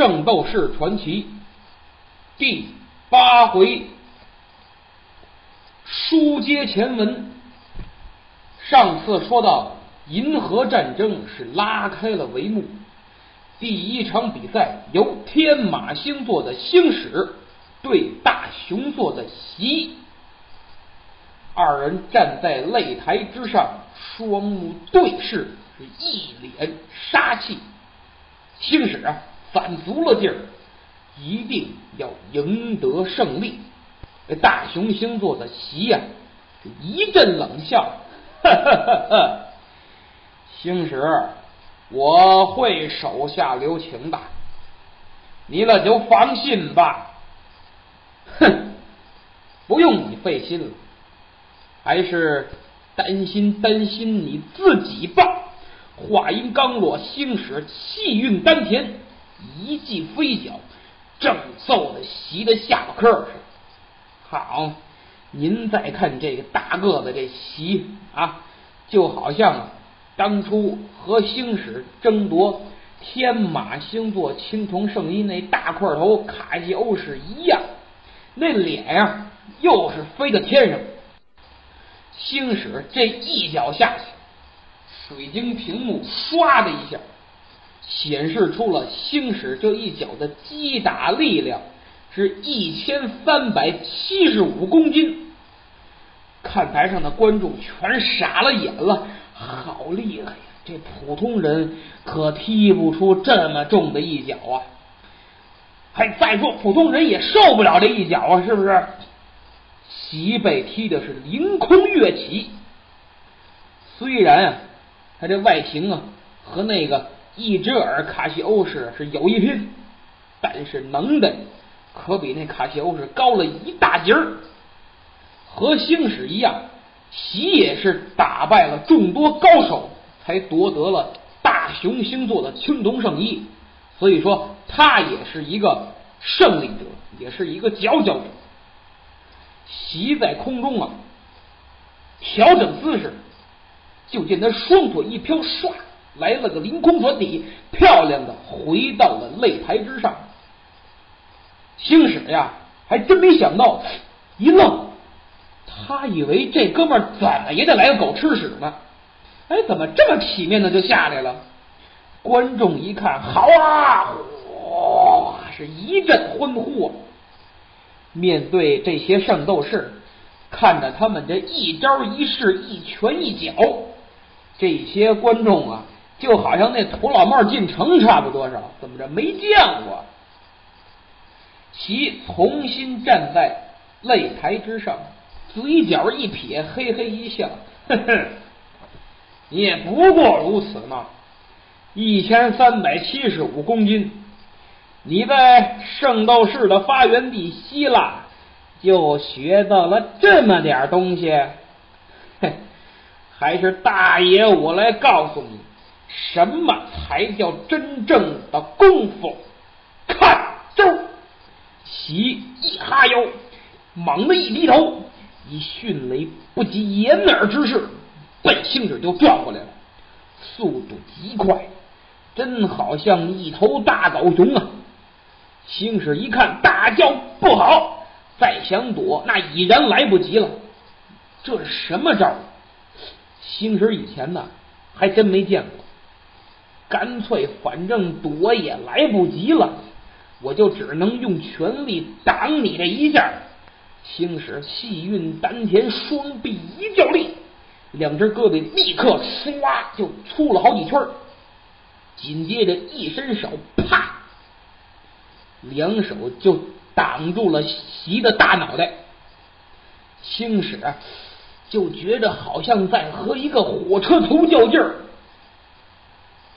圣斗士传奇第八回书接前文。上次说到银河战争是拉开了帷幕，第一场比赛由天马星座的星矢对大熊座的袭，二人站在擂台之上，双目对视，是一脸杀气。星矢啊，攒足了劲儿，一定要赢得胜利。这大熊星座的席呀，一阵冷笑，哈哈哈哈！星矢，我会手下留情的，你那就放心吧。哼，不用你费心了，还是担心担心你自己吧。话音刚落，星矢气运丹田，一记飞脚，正揍的席的下巴颏上。好，您再看这个大个子这席啊，就好像当初和星矢争夺天马星座青铜圣衣那大块头卡西欧是一样，那脸呀又是飞到天上。星矢这一脚下去。水晶屏幕唰的一下，显示出了星矢这一脚的击打力量是一千三百七十五公斤。看台上的观众全傻了眼了，好厉害呀！这普通人可踢不出这么重的一脚啊！还再说，普通人也受不了这一脚啊，是不是？席被踢的是凌空跃起，虽然啊。他这外形啊，和那个一只耳卡西欧是是有一拼，但是能耐可比那卡西欧是高了一大截儿。和星矢一样，喜也是打败了众多高手，才夺得了大熊星座的青铜圣衣。所以说，他也是一个胜利者，也是一个佼佼者。席在空中啊，调整姿势。就见他双腿一飘，唰来了个凌空转体，漂亮的回到了擂台之上。星矢呀，还真没想到，一愣，他以为这哥们儿怎么也得来个狗吃屎呢？哎，怎么这么体面的就下来了？观众一看，好啊，哇，是一阵欢呼啊！面对这些圣斗士，看着他们这一招一式，一拳一脚。这些观众啊，就好像那土老帽进城差不多少，怎么着没见过？其重新站在擂台之上，嘴角一撇，嘿嘿一笑，呵呵，也不过如此嘛。一千三百七十五公斤，你在圣斗士的发源地希腊就学到了这么点东西？嘿。还是大爷，我来告诉你，什么才叫真正的功夫？看招！喜一哈腰，猛地一低头，以迅雷不及掩耳之势，奔星矢就撞过来了，速度极快，真好像一头大狗熊啊！星矢一看，大叫不好，再想躲，那已然来不及了。这是什么招？星矢以前呢，还真没见过。干脆，反正躲也来不及了，我就只能用全力挡你这一下。星矢气运丹田，双臂一较力，两只胳膊立刻唰就粗了好几圈紧接着一伸手，啪，两手就挡住了席的大脑袋。星矢。就觉得好像在和一个火车头较劲儿。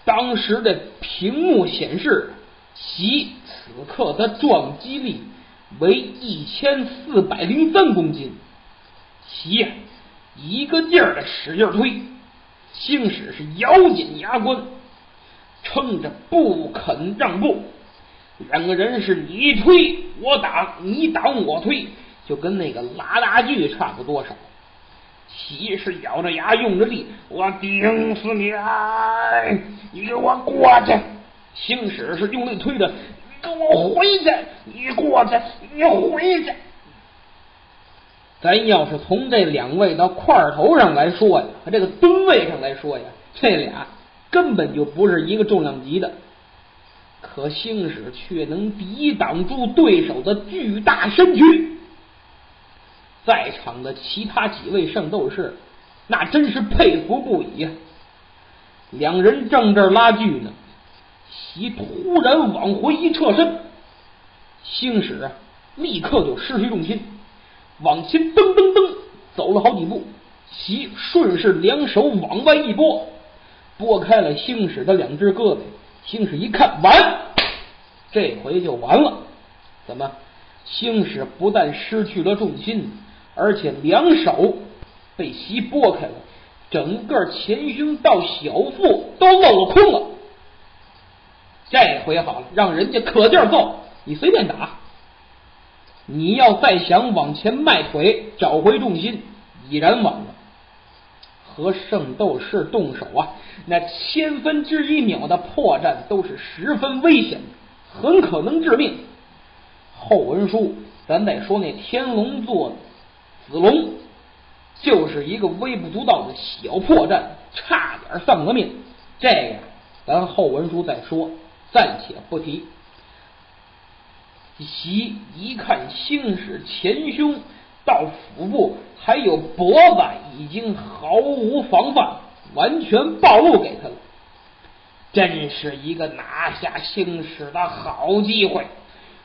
当时的屏幕显示，其此刻的撞击力为一千四百零三公斤。其一个劲儿的使劲推，星矢是咬紧牙关，撑着不肯让步。两个人是你推我挡，你挡我推，就跟那个拉拉锯差不多少。骑士咬着牙，用着力，我顶死你！啊你给我过去！星矢是用力推着，我回去！你过去，你回去！咱要是从这两位的块头上来说呀，和这个吨位上来说呀，这俩根本就不是一个重量级的。可星矢却能抵挡住对手的巨大身躯。在场的其他几位圣斗士，那真是佩服不已呀。两人正这拉锯呢，席突然往回一撤身，星矢啊，立刻就失去重心。往前噔噔噔走了好几步，席顺势两手往外一拨，拨开了星矢的两只胳膊。星矢一看，完，这回就完了。怎么？星矢不但失去了重心，而且两手被席拨开了，整个前胸到小腹都露了空了。这回好了，让人家可劲儿揍，你随便打。你要再想往前迈腿，找回重心，已然晚了。和圣斗士动手啊，那千分之一秒的破绽都是十分危险的，很可能致命。后文书，咱再说那天龙座子龙，就是一个微不足道的小破绽，差点丧了命。这个咱后文书再说，暂且不提。袭一看，星矢前胸到腹部还有脖子，已经毫无防范，完全暴露给他了。真是一个拿下星矢的好机会。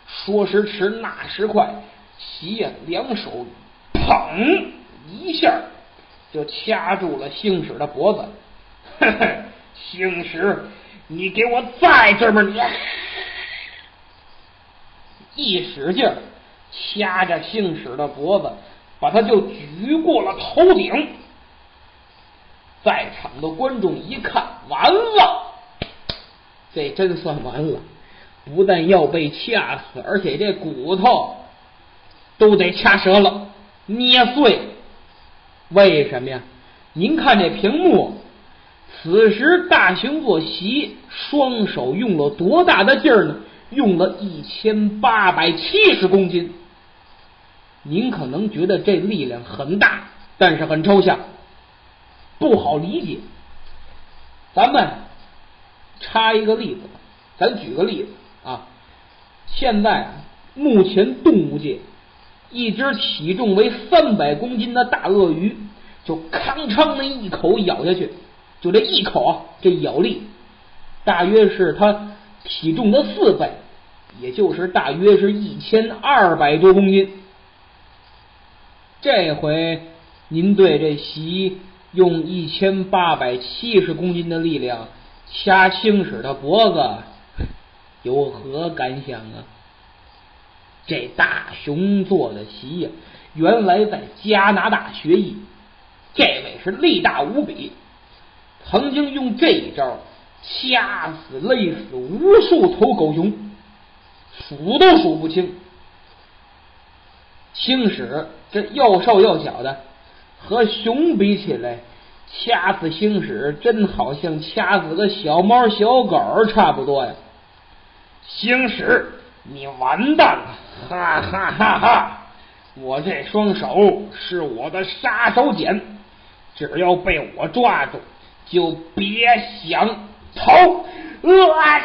说时迟，那时快，袭呀，两手砰一下就掐住了星矢的脖子。呵呵，星矢，你给我在这么你！一使劲，掐着星矢的脖子，把他就举过了头顶。在场的观众一看，完了，这真算完了，不但要被掐死，而且这骨头都得掐折了、捏碎。为什么呀？您看这屏幕，此时大熊坐席，双手用了多大的劲儿呢？用了一千八百七十公斤，您可能觉得这力量很大，但是很抽象，不好理解。咱们插一个例子，咱举个例子啊，现在目前动物界一只体重为三百公斤的大鳄鱼，就吭哧那一口咬下去，就这一口啊，这咬力大约是它。体重的四倍，也就是大约是一千二百多公斤。这回您对这席用一千八百七十公斤的力量掐青史的脖子，有何感想啊？这大熊做的席呀，原来在加拿大学艺，这位是力大无比，曾经用这一招。掐死、勒死无数头狗熊，数都数不清。星矢这又瘦又小的，和熊比起来，掐死星矢真好像掐死个小猫、小狗差不多呀。星矢，你完蛋了！哈哈哈哈！我这双手是我的杀手锏，只要被我抓住，就别想。逃，啊！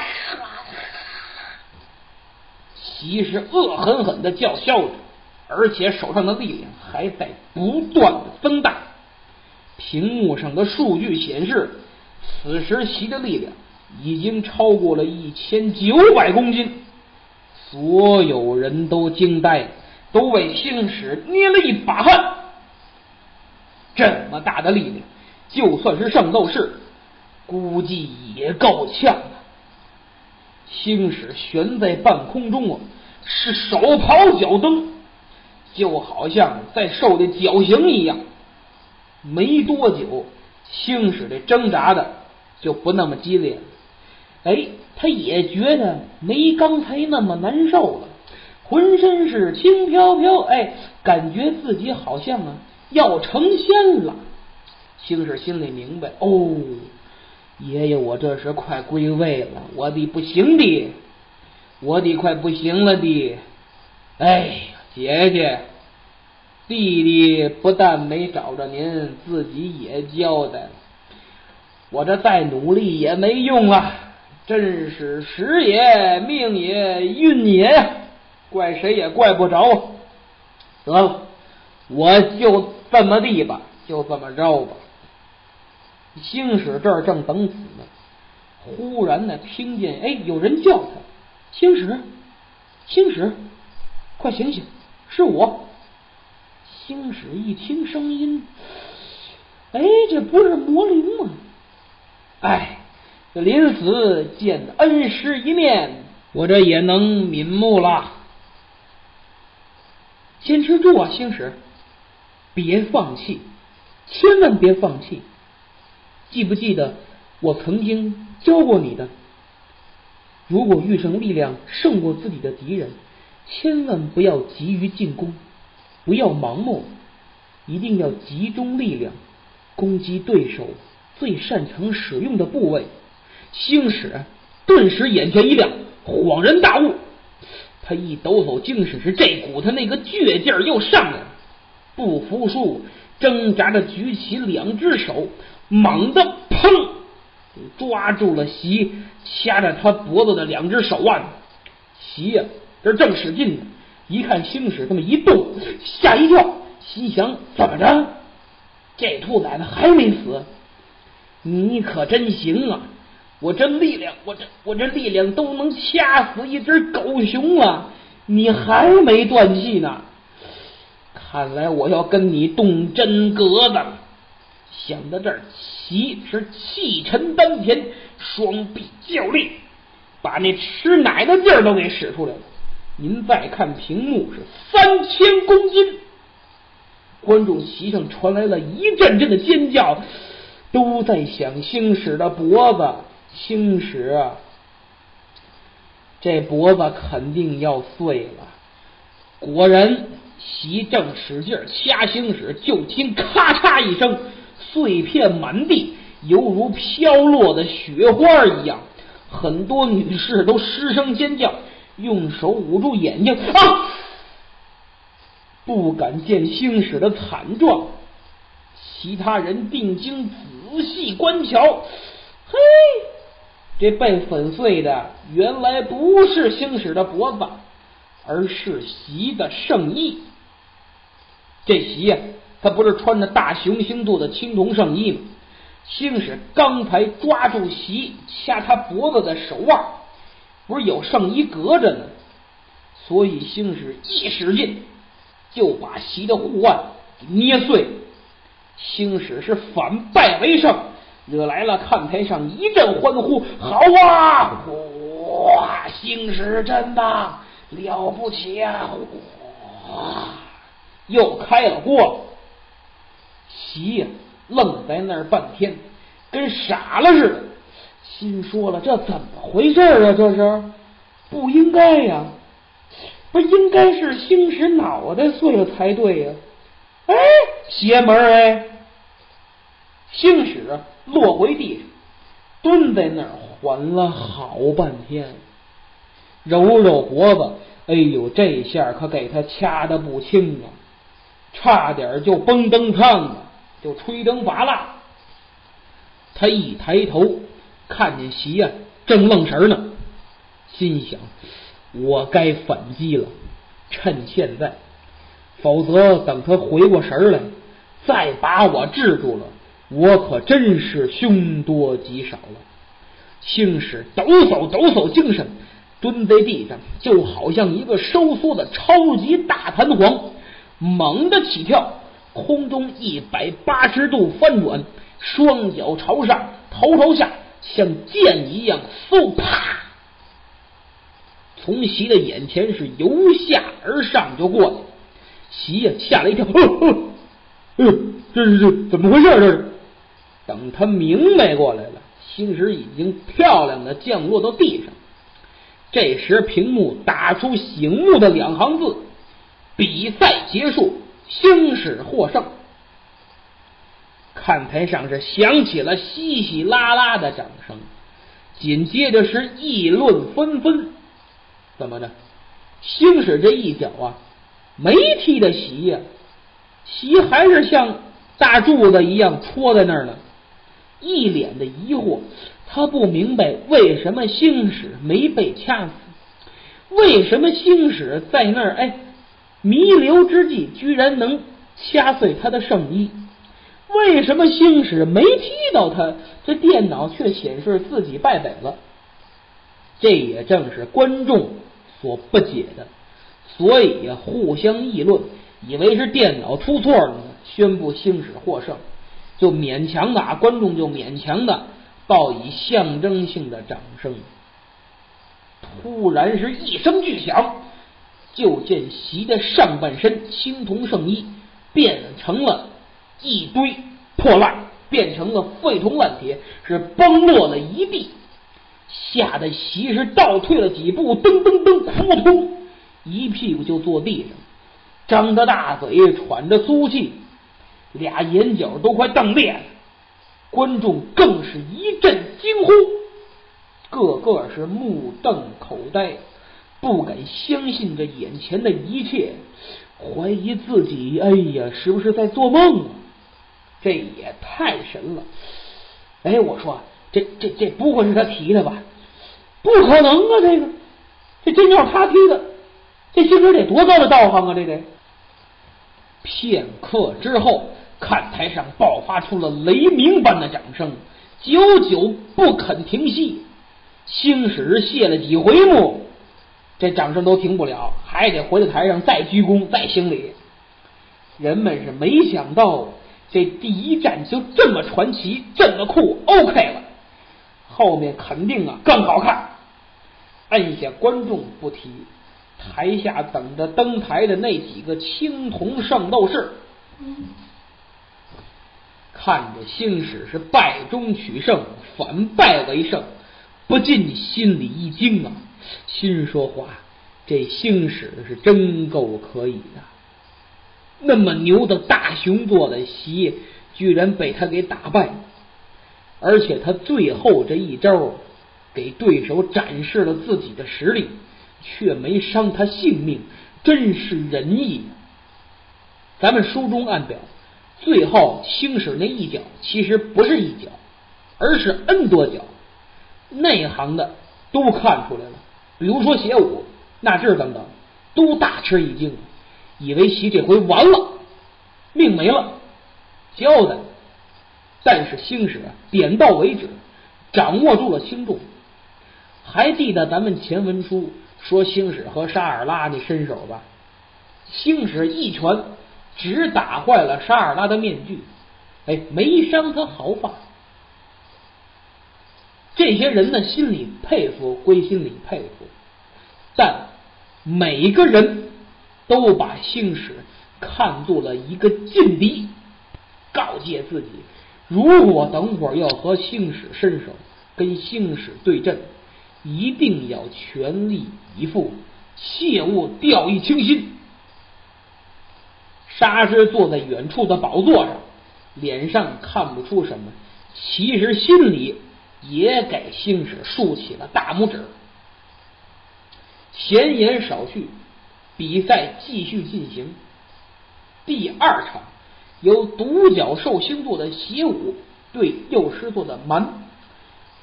其实恶狠狠的叫嚣着，而且手上的力量还在不断的增大。屏幕上的数据显示，此时习的力量已经超过了一千九百公斤。所有人都惊呆了，都为星矢捏了一把汗。这么大的力量，就算是圣斗士。估计也够呛啊。星矢悬在半空中啊，是手刨脚蹬，就好像在受的绞刑一样。没多久，星矢这挣扎的就不那么激烈了。哎，他也觉得没刚才那么难受了，浑身是轻飘飘，哎，感觉自己好像啊要成仙了。星矢心里明白，哦。爷爷，我这是快归位了，我的不行的，我的快不行了的。哎，姐姐，弟弟不但没找着您，自己也交代了。我这再努力也没用啊！真是时也命也运也，怪谁也怪不着。得了，我就这么地吧，就这么着吧。星矢这儿正等死呢，忽然呢听见哎有人叫他，星矢，星矢，快醒醒，是我。星矢一听声音，哎，这不是魔灵吗？哎。这临死见恩师一面，我这也能瞑目了。坚持住啊，星矢，别放弃，千万别放弃。记不记得我曾经教过你的？如果遇上力量胜过自己的敌人，千万不要急于进攻，不要盲目，一定要集中力量攻击对手最擅长使用的部位。星矢顿时眼前一亮，恍然大悟。他一抖擞精神时，这股他那个倔劲儿又上来了。不服输，挣扎着举起两只手，猛地砰，抓住了席掐着他脖子的两只手腕。席呀，这正使劲呢，一看星矢这么一动，吓一跳，心想：怎么着？这兔崽子还没死？你可真行啊！我这力量，我这我这力量都能掐死一只狗熊了，你还没断气呢？看来我要跟你动真格子了。想到这儿，齐是气沉丹田，双臂较力，把那吃奶的劲儿都给使出来了。您再看屏幕，是三千公斤。观众席上传来了一阵阵的尖叫，都在想星矢的脖子。星矢，这脖子肯定要碎了。果然，席正使劲掐星矢，就听咔嚓一声，碎片满地，犹如飘落的雪花一样。很多女士都失声尖叫，用手捂住眼睛啊，不敢见星矢的惨状。其他人定睛仔细观瞧，嘿。这被粉碎的原来不是星矢的脖子，而是席的圣衣。这席呀，他不是穿着大熊星座的青铜圣衣吗？星矢刚才抓住席掐他脖子的手腕，不是有圣衣隔着呢，所以星矢一使劲就把席的护腕给捏碎。星矢是反败为胜。惹来了看台上一阵欢呼，好啊！哇，星矢真的，了不起啊！哇，又开了锅了。席呀，愣在那儿半天，跟傻了似的，心说了：这怎么回事啊？这是不应该呀，不应该是星矢脑袋碎了才对呀？哎，邪门哎！星矢落回地上，蹲在那儿缓了好半天，揉揉脖子，哎呦，这下可给他掐的不轻啊，差点就崩灯汤了，就吹灯拔蜡。他一抬头，看见席呀正愣神呢，心想：我该反击了，趁现在，否则等他回过神来，再把我制住了。我可真是凶多吉少了。星矢抖擞抖擞精神，蹲在地上，就好像一个收缩的超级大弹簧，猛地起跳，空中一百八十度翻转，双脚朝上，头朝下，像箭一样，嗖啪，从席的眼前是由下而上就过去。席呀吓了一跳，哎呦，这是这怎么回事？这是。等他明白过来了，星矢已经漂亮的降落到地上。这时，屏幕打出醒目的两行字：“比赛结束，星矢获胜。”看台上是响起了稀稀拉拉的掌声，紧接着是议论纷纷。怎么着？星矢这一脚啊，没踢的席呀，席还是像大柱子一样戳在那儿呢，一脸的疑惑。他不明白为什么星矢没被掐死，为什么星矢在那儿哎弥留之际居然能掐碎他的圣衣？为什么星矢没踢到他，这电脑却显示自己败北了？这也正是观众所不解的，所以呀，互相议论，以为是电脑出错了呢，宣布星矢获胜，就勉强的啊，观众就勉强的报以象征性的掌声。突然是一声巨响，就见席的上半身青铜圣衣变成了。一堆破烂变成了废铜烂铁，是崩落了一地，吓得席是倒退了几步，噔噔噔，扑通，一屁股就坐地上，张着大嘴，喘着粗气，俩眼角都快瞪裂了。观众更是一阵惊呼，个个是目瞪口呆，不敢相信这眼前的一切，怀疑自己，哎呀，是不是在做梦啊？这也太神了！哎，我说这这这不会是他提的吧？不可能啊！这个这真要是他提的，这兴师得多高的道行啊！这得。片刻之后，看台上爆发出了雷鸣般的掌声，久久不肯停息。兴使谢了几回幕，这掌声都停不了，还得回到台上再鞠躬再行礼。人们是没想到。这第一站就这么传奇，这么酷，OK 了，后面肯定啊更好看。按下观众不提，台下等着登台的那几个青铜圣斗士，看着星矢是败中取胜，反败为胜，不禁心里一惊啊，心说话，这星矢是真够可以的。那么牛的大熊座的席，居然被他给打败，而且他最后这一招给对手展示了自己的实力，却没伤他性命，真是仁义。咱们书中暗表，最后星矢那一脚其实不是一脚，而是 N 多脚，内行的都看出来了。比如说邪武、那智等等，都大吃一惊。以为席这回完了，命没了，交代。但是星矢点到为止，掌握住了轻重。还记得咱们前文书说星矢和沙尔拉那身手吧？星矢一拳只打坏了沙尔拉的面具，哎，没伤他毫发。这些人呢，心里佩服归心里佩服，但每个人。都把星矢看作了一个劲敌，告诫自己：如果等会儿要和星矢伸手，跟星矢对阵，一定要全力以赴，切勿掉以轻心。沙师坐在远处的宝座上，脸上看不出什么，其实心里也给星矢竖起了大拇指。闲言少叙。比赛继续进行，第二场由独角兽星座的邪武对幼狮座的蛮，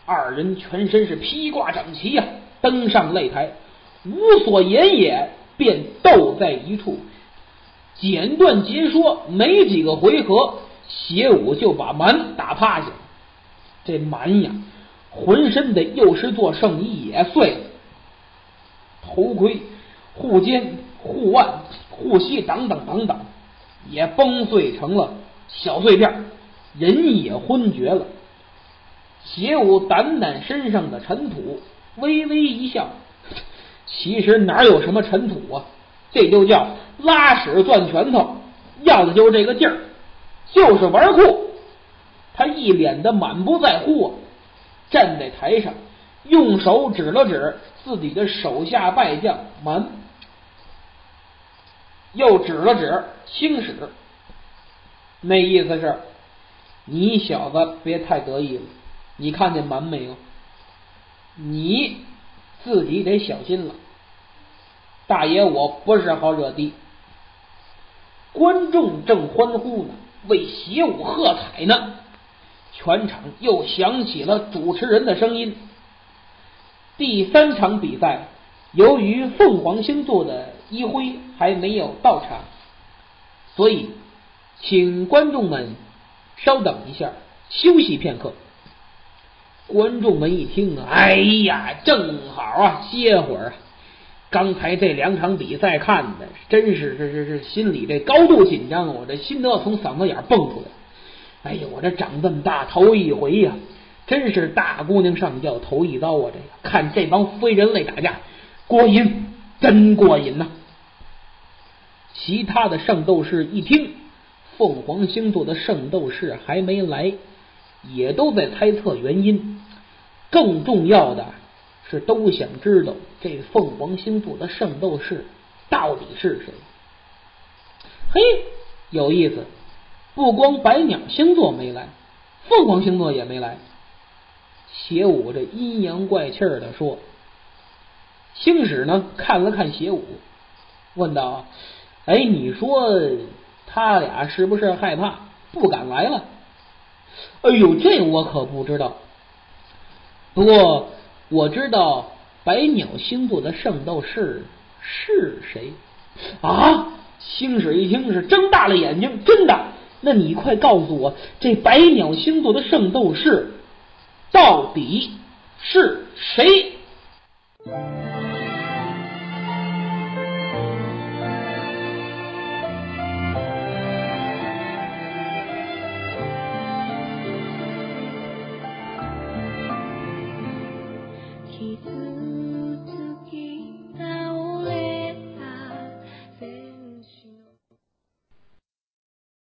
二人全身是披挂整齐呀，登上擂台，无所言也，便斗在一处。简短截说，没几个回合，邪武就把蛮打趴下。这蛮呀，浑身的幼狮座圣衣也碎了，头盔。护肩、护腕、护膝等等等等，也崩碎成了小碎片，人也昏厥了。邪武掸掸身上的尘土，微微一笑。其实哪有什么尘土啊？这就叫拉屎攥拳头，要的就是这个劲儿，就是玩酷。他一脸的满不在乎啊，站在台上，用手指了指自己的手下败将蛮。又指了指青史，那意思是，你小子别太得意了。你看见蛮没有？你自己得小心了。大爷我不是好惹的。观众正欢呼呢，为习武喝彩呢，全场又响起了主持人的声音。第三场比赛，由于凤凰星座的一辉还没有到场，所以请观众们稍等一下，休息片刻。观众们一听啊，哎呀，正好啊，歇会儿啊。刚才这两场比赛看的，真是是是是，心里这高度紧张，我这心都要从嗓子眼蹦出来。哎呀，我这长这么大头一回呀，真是大姑娘上轿头一遭啊！这个看这帮非人类打架，过瘾，真过瘾呐！其他的圣斗士一听凤凰星座的圣斗士还没来，也都在猜测原因。更重要的。是都想知道这凤凰星座的圣斗士到底是谁？嘿，有意思！不光白鸟星座没来，凤凰星座也没来。邪武这阴阳怪气的说：“星矢呢？看了看邪武，问道：‘哎，你说他俩是不是害怕，不敢来了？’哎呦，这我可不知道。不过……”我知道百鸟星座的圣斗士是谁啊？星矢一听是睁大了眼睛，真的？那你快告诉我，这百鸟星座的圣斗士到底是谁？